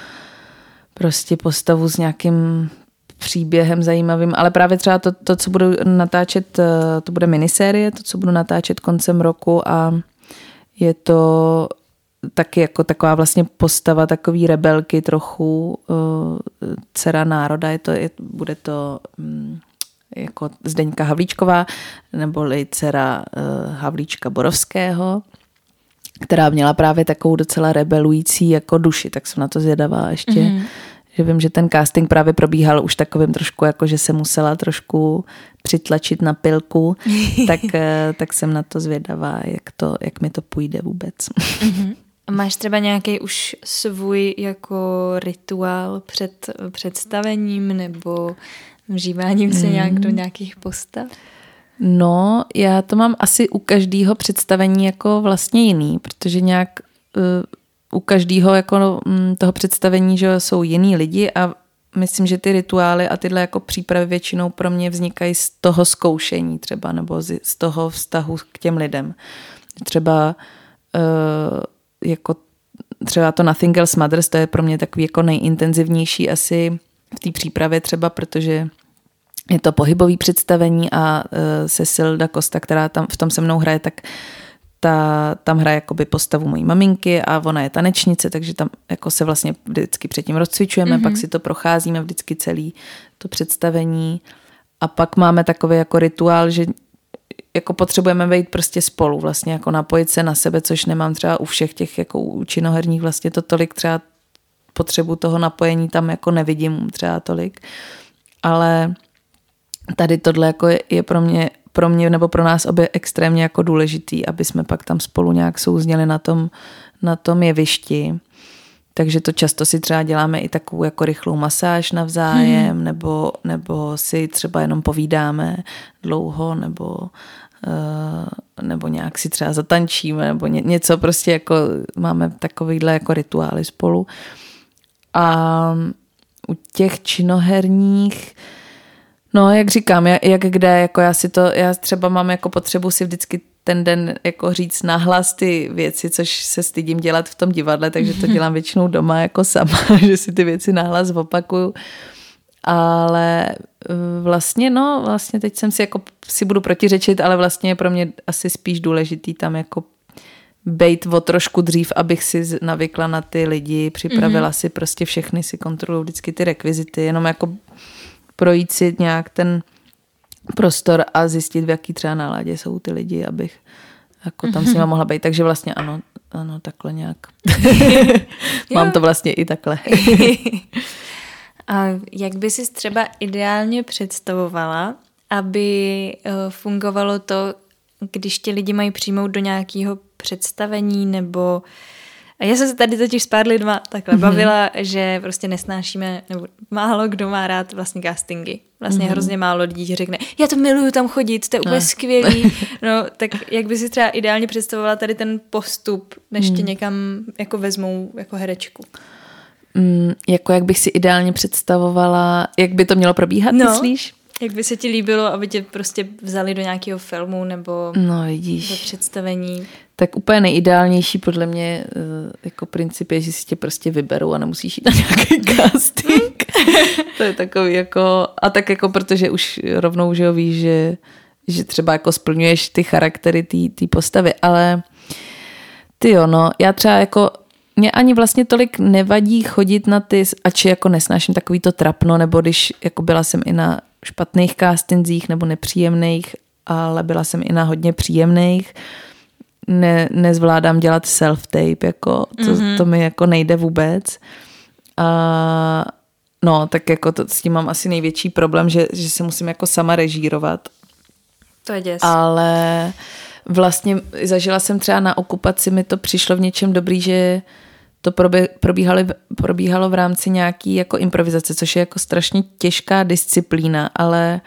prostě postavu s nějakým příběhem zajímavým, ale právě třeba to, to, co budu natáčet, eh, to bude minisérie, to, co budu natáčet koncem roku a je to taky jako taková vlastně postava takový rebelky trochu uh, dcera národa, je to, je, bude to um, jako Zdeňka Havlíčková, neboli dcera uh, Havlíčka Borovského, která měla právě takovou docela rebelující jako duši, tak jsem na to zvědavá ještě. Mm-hmm že vím, že ten casting právě probíhal už takovým trošku, jako že se musela trošku přitlačit na pilku, tak, eh, tak jsem na to zvědavá, jak, to, jak mi to půjde vůbec. Mm-hmm. Máš třeba nějaký už svůj jako rituál před představením nebo vžíváním se mm. nějak do nějakých postav? No, já to mám asi u každého představení jako vlastně jiný, protože nějak uh, u každého jako mm, toho představení, že jsou jiní lidi a myslím, že ty rituály a tyhle jako přípravy většinou pro mě vznikají z toho zkoušení třeba nebo z toho vztahu k těm lidem. Třeba uh, jako třeba to Nothing Else Mothers, to je pro mě takový jako nejintenzivnější asi v té přípravě třeba, protože je to pohybový představení a uh, Cecil da Costa, která tam v tom se mnou hraje, tak uh, ta tam hraje jakoby postavu mojí maminky a ona je tanečnice, takže tam jako se vlastně vždycky předtím rozcvičujeme, mm-hmm. pak si to procházíme vždycky celý to představení a pak máme takový jako rituál, že jako potřebujeme být prostě spolu, vlastně jako napojit se na sebe, což nemám třeba u všech těch jako u činoherních vlastně to tolik třeba potřebu toho napojení tam jako nevidím třeba tolik, ale tady tohle jako je, je pro mě pro mě nebo pro nás obě extrémně jako důležitý, aby jsme pak tam spolu nějak souzněli na tom, na tom jevišti. Takže to často si třeba děláme i takovou jako rychlou masáž navzájem, hmm. nebo, nebo si třeba jenom povídáme dlouho, nebo nebo nějak si třeba zatančíme, nebo ně, něco prostě jako máme takovýhle jako rituály spolu. A u těch činoherních, no jak říkám, jak, jak kde, jako já si to, já třeba mám jako potřebu si vždycky ten den jako říct nahlas ty věci, což se stydím dělat v tom divadle, takže to dělám většinou doma jako sama, že si ty věci nahlas opakuju. Ale eh, vlastně, no, vlastně teď jsem si jako, si budu protiřečit, ale vlastně je pro mě asi spíš důležitý tam jako bejt o trošku dřív, abych si navykla na ty lidi, připravila mm-hmm. si prostě všechny, si kontroluji vždycky ty rekvizity, jenom jako projít si nějak ten prostor a zjistit, v jaký třeba náladě jsou ty lidi, abych jako tam s nima mohla být. Takže vlastně ano, ano, takhle nějak. Mám to vlastně i takhle. a jak by si třeba ideálně představovala, aby eh, fungovalo to, když ti lidi mají přijmout do nějakého představení nebo a já jsem se tady totiž s pár lidma takhle mm-hmm. bavila, že prostě nesnášíme, nebo málo kdo má rád vlastně castingy. Vlastně mm-hmm. hrozně málo lidí řekne, já to miluju tam chodit, to je úplně no. skvělý. No, tak jak by si třeba ideálně představovala tady ten postup, než mm. tě někam jako vezmou jako herečku? Mm, jako jak bych si ideálně představovala, jak by to mělo probíhat, no. myslíš? Jak by se ti líbilo, aby tě prostě vzali do nějakého filmu nebo no, vidíš. do představení? Tak úplně nejideálnější podle mě eh, jako princip je, že si tě prostě vyberou a nemusíš jít na nějaký casting. to je takový jako, a tak jako protože už rovnou, že jo, víš, že, že třeba jako splňuješ ty charaktery té postavy, ale ty jo, no, já třeba jako mě ani vlastně tolik nevadí chodit na ty, ač jako nesnáším takový to trapno, nebo když jako byla jsem i na špatných castingzích nebo nepříjemných, ale byla jsem i na hodně příjemných. Ne, nezvládám dělat self-tape, jako to, mm-hmm. to mi jako nejde vůbec. A no, tak jako to, s tím mám asi největší problém, že, že se musím jako sama režírovat. To je děs. Ale vlastně zažila jsem třeba na okupaci, mi to přišlo v něčem dobrý, že to probíhalo, probíhalo v rámci nějaký jako improvizace, což je jako strašně těžká disciplína, ale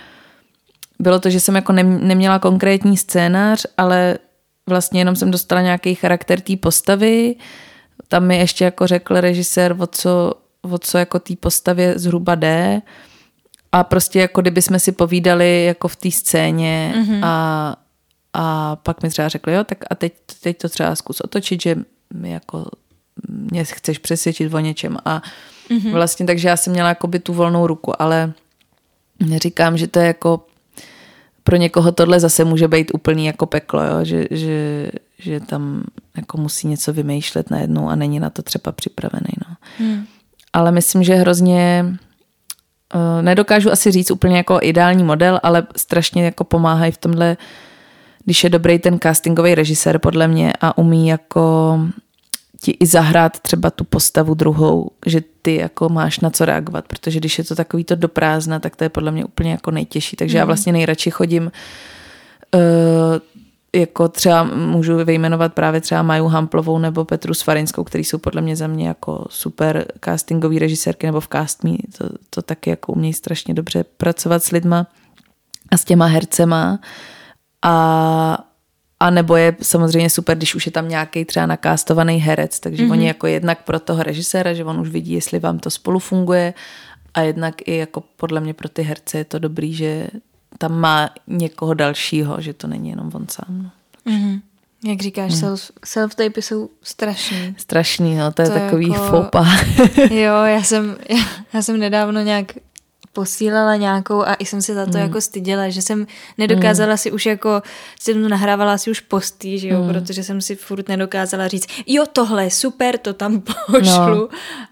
bylo to, že jsem jako neměla konkrétní scénář, ale vlastně jenom jsem dostala nějaký charakter té postavy. Tam mi ještě jako řekl režisér, o co, o co jako té postavě zhruba jde. A prostě jako kdyby jsme si povídali jako v té scéně mm-hmm. a, a pak mi třeba řekli, jo, tak a teď, teď to třeba zkus otočit, že mi jako mě chceš přesvědčit o něčem a mm-hmm. vlastně takže já jsem měla jakoby tu volnou ruku, ale neříkám, že to je jako pro někoho tohle zase může být úplný jako peklo, jo? Že, že, že tam jako musí něco vymýšlet najednou a není na to třeba připravený. No. Hmm. Ale myslím, že hrozně uh, nedokážu asi říct úplně jako ideální model, ale strašně jako pomáhají v tomhle, když je dobrý ten castingový režisér podle mě a umí jako ti i zahrát třeba tu postavu druhou, že ty jako máš na co reagovat, protože když je to takový to do prázdna, tak to je podle mě úplně jako nejtěžší. Takže mm. já mhm. vlastně nejradši chodím uh, jako třeba můžu vyjmenovat právě třeba Maju Hamplovou nebo Petru Svarinskou, který jsou podle mě za mě jako super castingový režisérky nebo v castmi, to, to taky jako umějí strašně dobře pracovat s lidma a s těma hercema a a nebo je samozřejmě super, když už je tam nějaký třeba nakástovaný herec, takže mm-hmm. oni jako jednak pro toho režiséra, že on už vidí, jestli vám to spolu funguje a jednak i jako podle mě pro ty herce je to dobrý, že tam má někoho dalšího, že to není jenom on sám. No. Mm-hmm. Jak říkáš, hmm. self, self-tapy jsou strašný. Strašný, no, to, to je takový jako... fopa. jo, já jsem, já, já jsem nedávno nějak posílala nějakou a i jsem se za to mm. jako styděla, že jsem nedokázala mm. si už jako, jsem nahrávala si už posty, že jo, mm. protože jsem si furt nedokázala říct, jo tohle super, to tam pošlu no.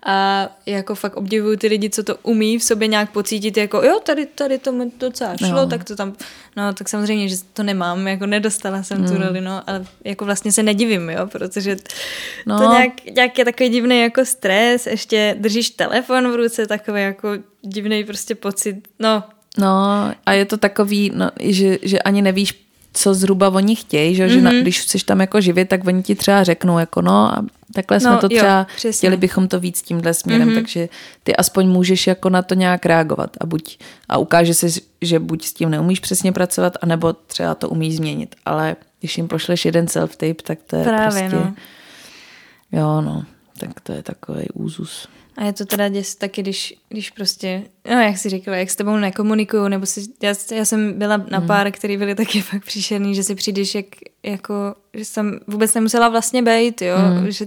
a jako fakt obdivuju ty lidi, co to umí v sobě nějak pocítit, jako jo, tady, tady to mi docela šlo, no. tak to tam, no tak samozřejmě, že to nemám, jako nedostala jsem mm. tu roli, no, ale jako vlastně se nedivím, jo, protože no. to nějak, nějak je takový divný jako stres, ještě držíš telefon v ruce, takový jako divný prostě pocit, no. No a je to takový, no, že, že ani nevíš, co zhruba oni chtějí, že, mm-hmm. že na, mhm. když chceš tam jako živit, tak oni ti třeba řeknou, jako no a Takhle jsme No, to jo, třeba, přesně. chtěli bychom to víc tímhle směrem, Mhm. takže ty aspoň můžeš jako na to nějak reagovat a buď a ukáže se, že buď s tím neumíš přesně pracovat, anebo třeba to umíš změnit, ale když jim pošleš jeden self-tape, tak to je Právě, prostě, no. jo no, tak to je takový úzus. A je to teda děs taky, když, když prostě, no jak jsi říkala, jak s tebou nekomunikují, nebo si, já, já jsem byla na Hmm. pár, který byli taky fakt příšerný, že si přijdeš jak, jako, že jsem vůbec nemusela vlastně být, jo, Hmm. že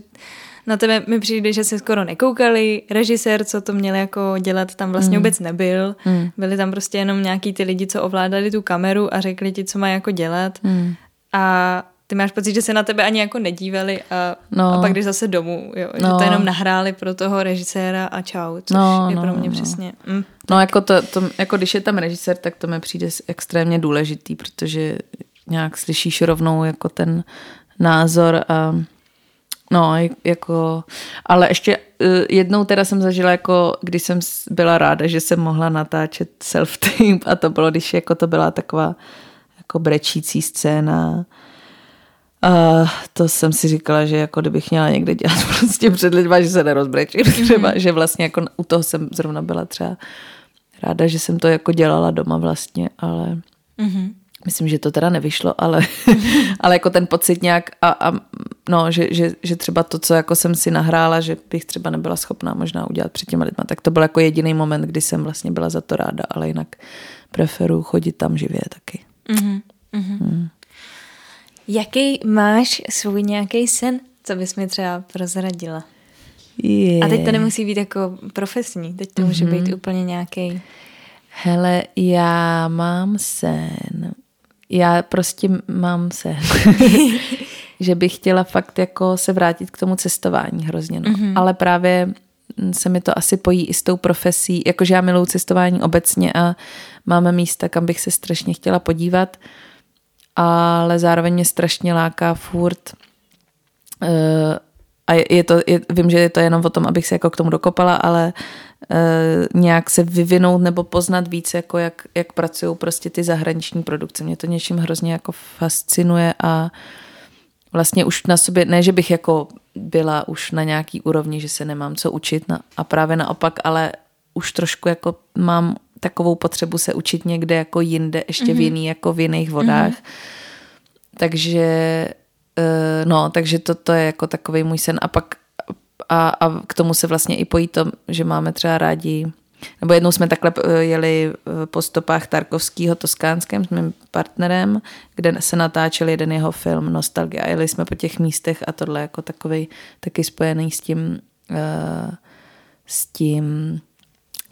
na tebe mi přijde, že se skoro nekoukali, režisér, co to měl jako dělat, tam vlastně vůbec nebyl, Hmm. byli tam prostě jenom nějaký ty lidi, co ovládali tu kameru a řekli ti, co mají jako dělat Hmm. a ty máš pocit, že se na tebe ani jako nedívali a, No. a pak jdeš zase domů, jo? že No. to jenom nahráli pro toho režiséra a čau, což No, je no, pro mě no. přesně. Mm. No jako, to, to, jako když je tam režisér, tak to mi přijde extrémně důležitý, protože nějak slyšíš rovnou jako ten názor a no jako, ale ještě eh, jednou teda jsem zažila jako, když jsem byla ráda, že jsem mohla natáčet self-tape a to bylo, když jako to byla taková jako brečící scéna a to jsem si říkala, že jako kdybych měla někde dělat prostě před lidma, že se nerozbrečím třeba, že vlastně jako u toho jsem zrovna byla třeba ráda, že jsem to jako dělala doma vlastně, ale Mm-hmm. myslím, že to teda nevyšlo, ale, ale jako ten pocit nějak a, a no, že, že, že, třeba to, co jako jsem si nahrála, že bych třeba nebyla schopná možná udělat před těma lidma, tak to byl jako jediný moment, kdy jsem vlastně byla za to ráda, ale jinak preferuji chodit tam živě taky. Mm-hmm. Jaký máš svůj nějaký sen, co bys mi třeba prozradila? Yeah. A teď to nemusí být jako profesní, teď to může být úplně nějaký. Hele, já mám sen. Já prostě mám sen. že bych chtěla fakt jako se vrátit k tomu cestování hrozně. No. Mm-hmm. Ale právě se mi to asi pojí i s tou profesí, jakože já miluji cestování obecně a máme místa, kam bych se strašně chtěla podívat, ale zároveň mě strašně láká furt uh, a je, to, je, vím, že je to jenom o tom, abych se jako k tomu dokopala, ale uh, nějak se vyvinout nebo poznat víc, jako jak, jak pracují prostě ty zahraniční produkce. Mě to něčím hrozně jako fascinuje a vlastně už na sobě, ne, že bych jako byla už na nějaký úrovni, že se nemám co učit na, a právě naopak, ale už trošku jako mám takovou potřebu se učit někde jako jinde, ještě mm-hmm. v jiný, jako v jiných vodách. Mm-hmm. Takže eh, no, takže to, to je jako takový můj sen a pak a, a k tomu se vlastně i pojí to, že máme třeba rádi nebo jednou jsme takhle eh, jeli eh, po stopách Tarkovského Toskánském s mým partnerem, kde se natáčel jeden jeho film Nostalgie a jeli jsme po těch místech a tohle jako takový taky spojený s tím uh, s tím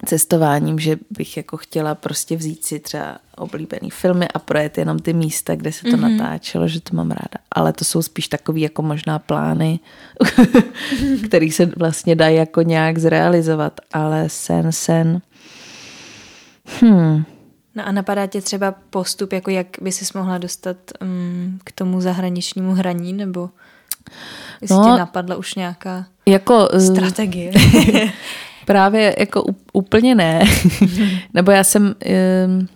cestováním, že bych jako chtěla prostě vzít si třeba oblíbený filmy a projet jenom ty místa, kde se to mm-hmm. natáčelo, že to mám ráda. Ale to jsou spíš takový jako možná plány, který se vlastně dají jako nějak zrealizovat, ale sen, sen. Hmm. No a napadá tě třeba postup, jako jak by si mohla dostat um, k tomu zahraničnímu hraní, nebo jestli No. tě napadla už nějaká Jako, eh, strategie? Právě jako úplně ne. Nebo já jsem, ehm,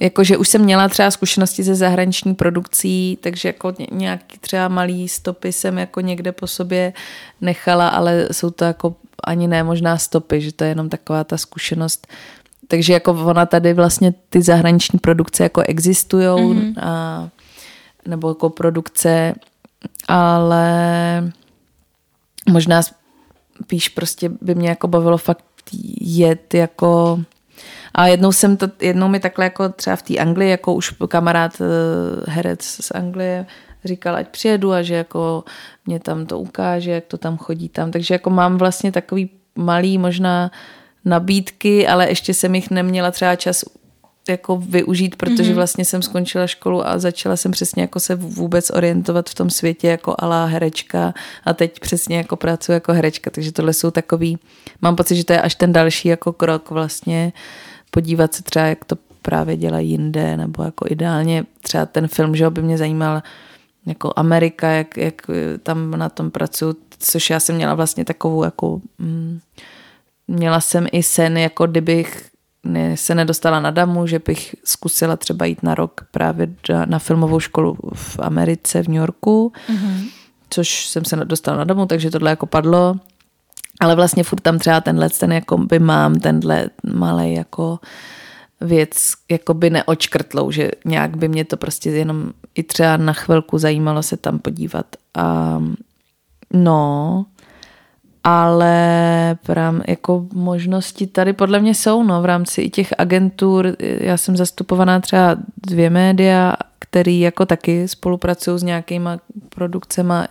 jako že už jsem měla třeba zkušenosti ze zahraniční produkcí, takže jako ně- nějaký třeba malý stopy jsem jako někde po sobě nechala, ale jsou to jako ani ne možná stopy, že to je jenom taková ta zkušenost. Takže jako ona tady vlastně ty zahraniční produkce jako existujou mm-hmm. a, nebo jako produkce, ale možná spíš prostě by mě jako bavilo fakt jet jako a jednou jsem to, jednou mi takhle jako třeba v té Anglii, jako už kamarád eh, herec z Anglie říkal, ať přijedu a že jako mě tam to ukáže, jak to tam chodí tam. Takže jako mám vlastně takový malý možná nabídky, ale ještě jsem jich neměla třeba čas jako využít, protože mm-hmm. vlastně jsem skončila školu a začala jsem přesně jako se vůbec orientovat v tom světě jako alá herečka a teď přesně jako pracuji jako herečka, takže tohle jsou takový, mám pocit, že to je až ten další jako krok vlastně podívat se třeba, jak to právě dělají jinde, nebo jako ideálně třeba ten film, že by mě zajímal jako Amerika, jak, jak tam na tom pracuji, což já jsem měla vlastně takovou jako, mm, měla jsem i sen, jako kdybych se nedostala na damu, že bych zkusila třeba jít na rok právě na filmovou školu v Americe, v New Yorku. Mm-hmm. což jsem se dostala na domu, takže tohle jako padlo. Ale vlastně furt tam třeba tenhle, ten jako by mám, tenhle malý jako věc jako by neočkrtlou, že nějak by mě to prostě jenom i třeba na chvilku zajímalo se tam podívat. A no, ale prám, jako možnosti tady podle mě jsou, no, v rámci i těch agentur, já jsem zastupovaná třeba dvě média, který jako taky spolupracují s nějakýma produkcema,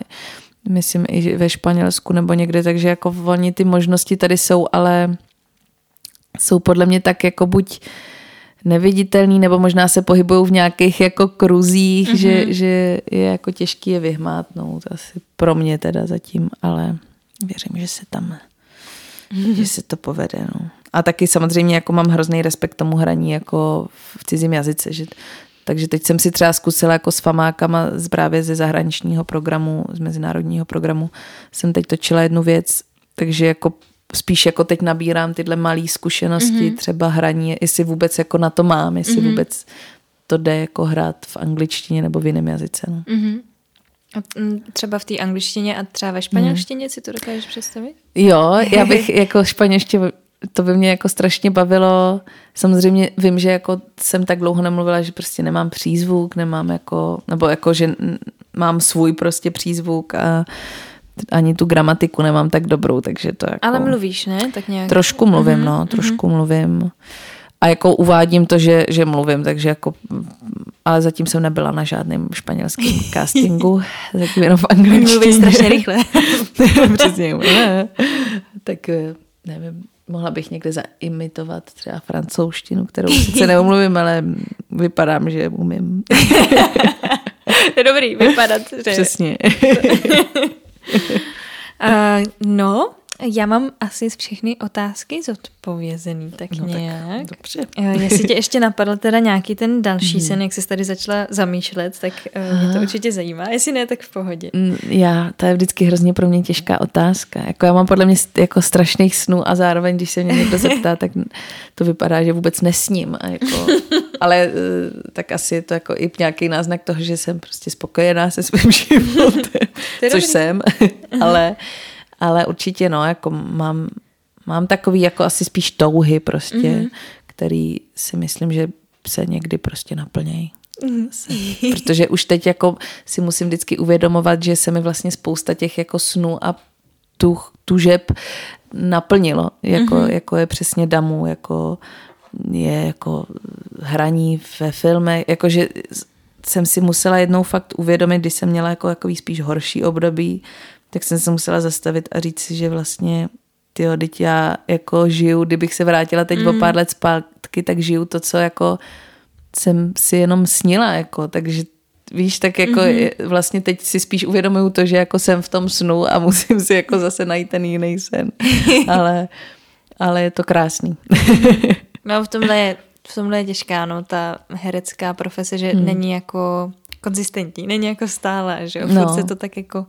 myslím i ve Španělsku nebo někde, takže jako oni ty možnosti tady jsou, ale jsou podle mě tak jako buď neviditelný, nebo možná se pohybují v nějakých jako kruzích, mm-hmm. že, že je jako těžký je vyhmátnout, asi pro mě teda zatím, ale věřím, že se tam, mm-hmm. že se to povede, no. A taky samozřejmě jako mám hrozný respekt tomu hraní jako v cizím jazyce, že takže teď jsem si třeba zkusila jako s famákama z právě ze zahraničního programu, z mezinárodního programu, jsem teď točila jednu věc, takže jako spíš jako teď nabírám tyhle malé zkušenosti, mm-hmm. třeba hraní, jestli vůbec jako na to mám, jestli mm-hmm. vůbec to jde jako hrát v angličtině nebo v jiném jazyce. No. Mm-hmm. A třeba v té angličtině a třeba ve španělštině mm. si to dokážeš představit? Jo, já bych jako španělště to by mě jako strašně bavilo. Samozřejmě vím, že jako jsem tak dlouho nemluvila, že prostě nemám přízvuk, nemám jako, nebo jako, že mám svůj prostě přízvuk a ani tu gramatiku nemám tak dobrou, takže to jako... Ale mluvíš, ne? Tak nějak. Trošku mluvím, mm-hmm. no, trošku mm-hmm. mluvím. A jako uvádím to, že, že mluvím, takže jako, ale zatím jsem nebyla na žádném španělském castingu, zatím jenom v angličtině. Mluví strašně rychle. Přesně. Ne. Tak eh, nevím, mohla bych někde zaimitovat třeba francouzštinu, kterou sice neumluvím, ale vypadám, že umím. je dobrý vypadat. Že... Přesně. uh, no, já mám asi z všechny otázky zodpovězený, tak no, nějak. Tak, dobře. Eh, jestli tě ještě napadl teda nějaký ten další sen, jak jsi tady začala zamýšlet, tak uh, mě to určitě zajímá. Jestli ne, tak v pohodě. Mm, já, to je vždycky hrozně pro mě těžká otázka. Jako já mám podle mě jako strašných snů a zároveň, když se mě někdo zeptá, tak to vypadá, že vůbec nesním. A jako, ale eh, tak asi je to jako i nějaký náznak toho, že jsem prostě spokojená se svým životem, což dobrý. jsem. ale ale určitě no, jako mám, mám takový jako asi spíš touhy prostě, mm-hmm. který si myslím, že se někdy prostě naplnějí. Mm-hmm. Protože už teď jako si musím vždycky uvědomovat, že se mi vlastně spousta těch jako snů a tu, tužeb naplnilo, jako, mm-hmm. jako je přesně damu, jako je jako hraní ve filmech, jakože jsem si musela jednou fakt uvědomit, když jsem měla jako jako spíš horší období, tak jsem se musela zastavit a říct si, že vlastně tyjo, teď já jako žiju, kdybych se vrátila teď mm. o pár let zpátky, tak žiju to, co jako jsem si jenom snila, jako, takže víš, tak jako mm-hmm. vlastně teď si spíš uvědomuju to, že jako jsem v tom snu a musím si jako zase najít ten jiný sen, ale, ale je to krásný. no v tomhle je, v tomhle je těžká, no, ta herecká profese, že hmm. není jako konzistentní, není jako stále, že jo, no. se to tak jako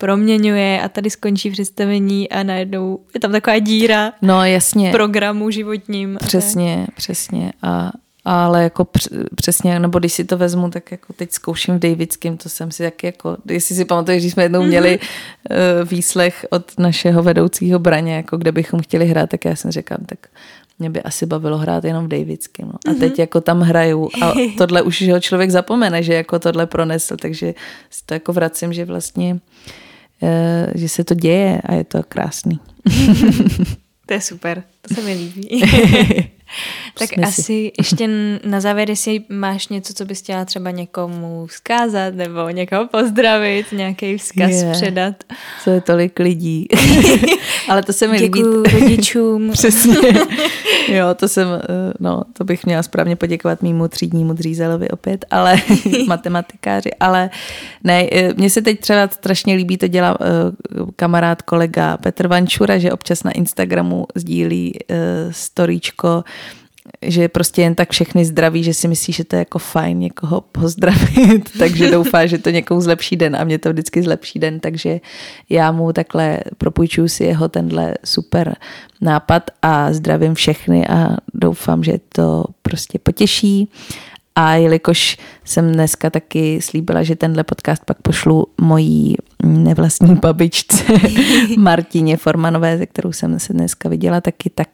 proměňuje a tady skončí představení a najednou je tam taková díra no, jasně. programu životním. Přesně, a přesně. A, ale jako přesně, nebo když si to vezmu, tak jako teď zkouším v Davidském, to jsem si taky jako, jestli si pamatuješ, když jsme jednou měli mm-hmm. výslech od našeho vedoucího braně, jako kde bychom chtěli hrát, tak já jsem řekla, tak mě by asi bavilo hrát jenom v Davidském. No. A mm-hmm. teď jako tam hraju a tohle už ho člověk zapomene, že jako tohle pronesl, takže si to jako vracím, že vlastně Eh, že se to děje a je to krásný. to je super, to se mi líbí. tak Smysl. asi ještě na závěr, jestli máš něco, co bys chtěla třeba někomu vzkázat nebo někoho pozdravit, nějaký vzkaz yeah. předat. Co je tolik lidí. Ale to se mi Děkuju líbí. rodičům. Přesně. Jo, to jsem, eh, no, to bych měla správně poděkovat mýmu třídnímu dřízelovi opět, ale matematikáři, ale ne, eh, mně se teď třeba strašně líbí, to dělá uh, kamarád, kolega Petr Vančura, že občas na Instagramu sdílí storíčko že prostě jen tak všechny zdraví, že si myslí, že to je jako fajn někoho pozdravit, takže doufá, že to někomu zlepší den a mě to vždycky zlepší den, takže já mu takhle propůjčuju si jeho tenhle super nápad a zdravím všechny a doufám, že to prostě potěší. A jelikož jsem dneska taky slíbila, že tenhle podcast pak pošlu mojí nevlastní babičce Martině Formanové, ze kterou jsem se dneska viděla taky, tak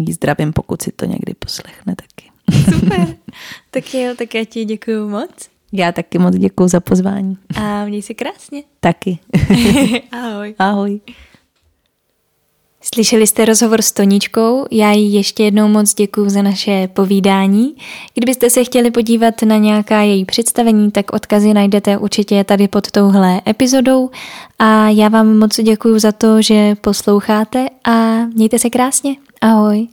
jí zdravím, pokud si to někdy poslechne taky. Super. tak jo, tak já ti děkuji moc. Já taky moc děkuji za pozvání. A měj se krásně. Taky. Ahoj. Ahoj. Slyšeli jste rozhovor s Toničkou, já jí ještě jednou moc děkuji za naše povídání. Kdybyste se chtěli podívat na nějaká její představení, tak odkazy najdete určitě tady pod touhle epizodou a já vám moc děkuji za to, že posloucháte a mějte se krásně. Ahoj.